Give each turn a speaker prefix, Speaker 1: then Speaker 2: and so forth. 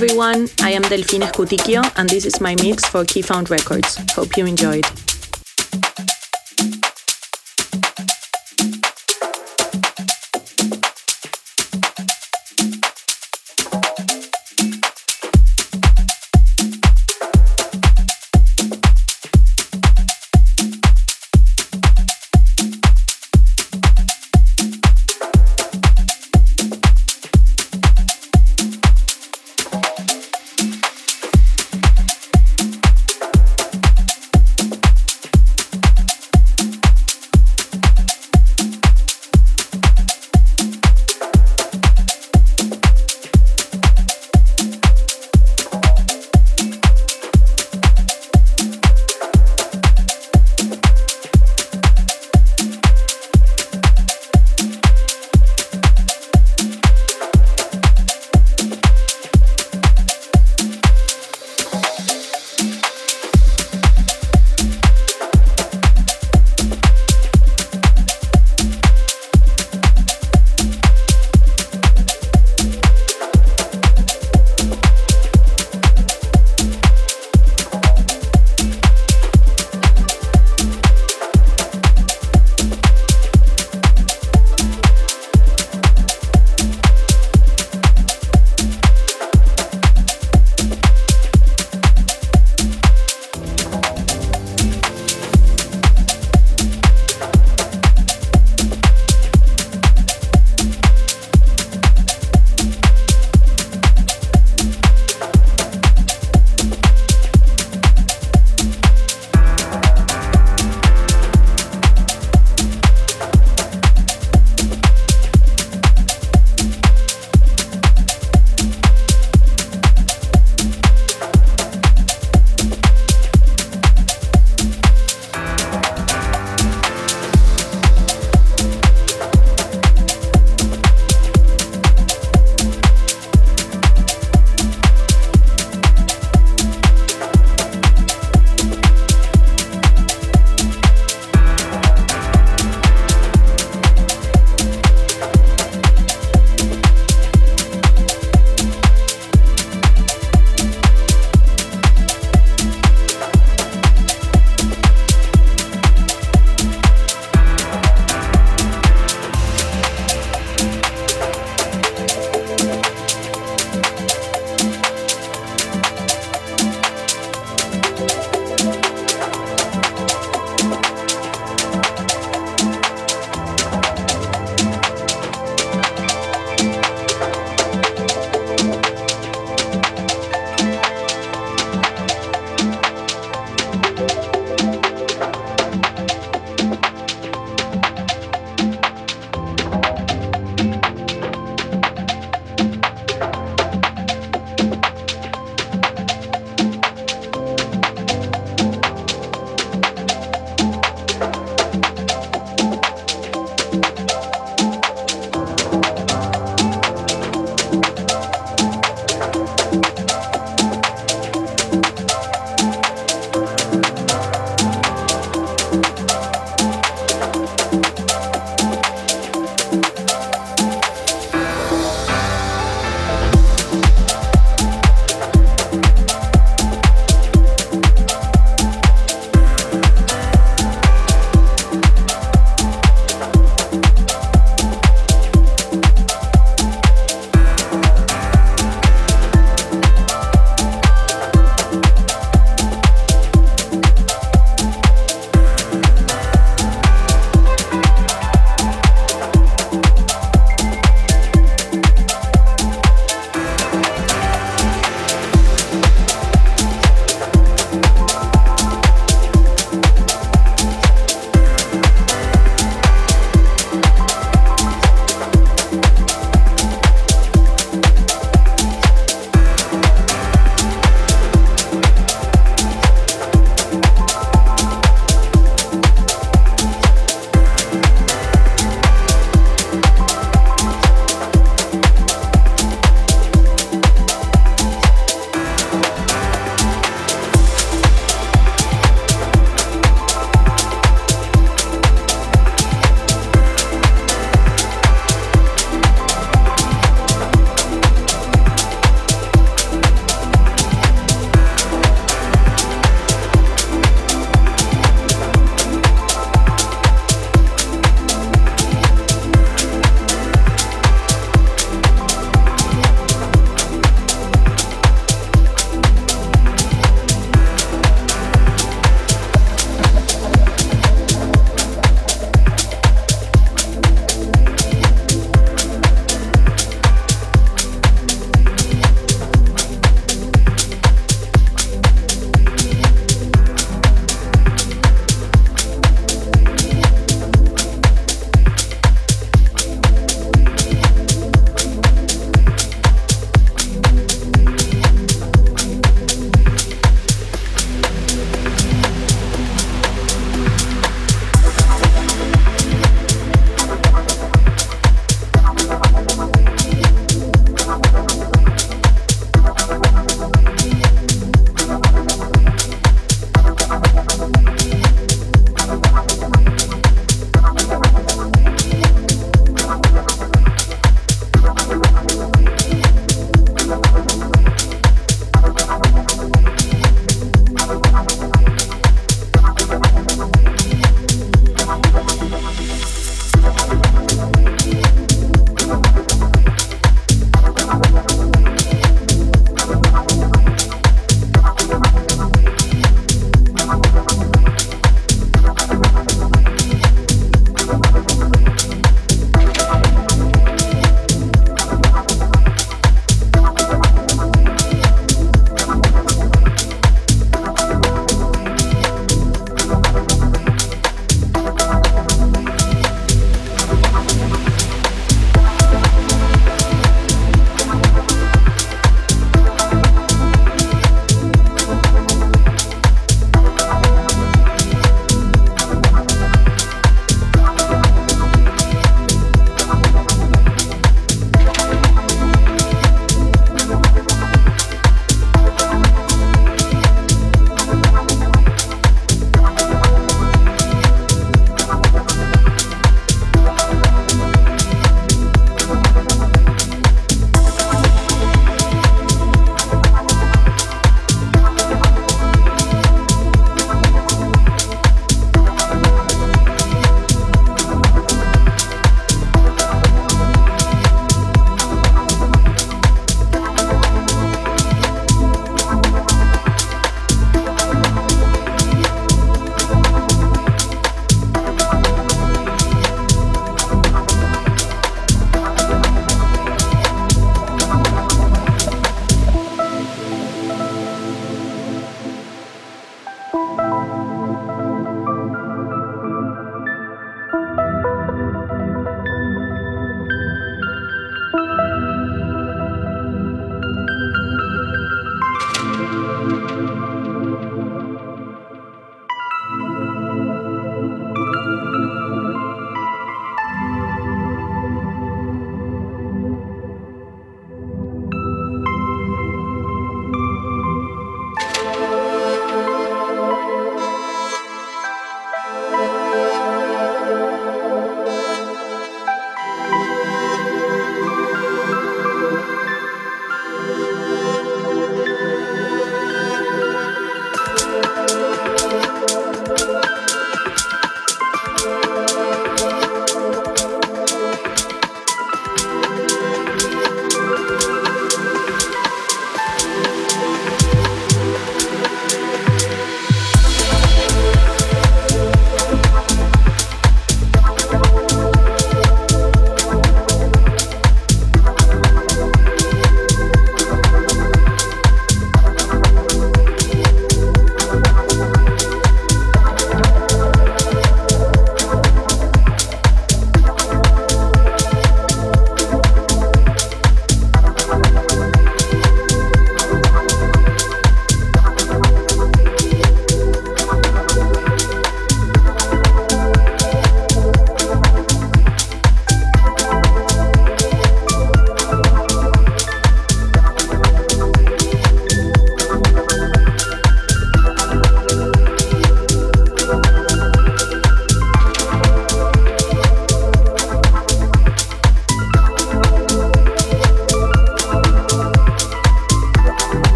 Speaker 1: Everyone, I am Delfina Cuticchio, and this is my mix for Keyfound Records. Hope you enjoyed.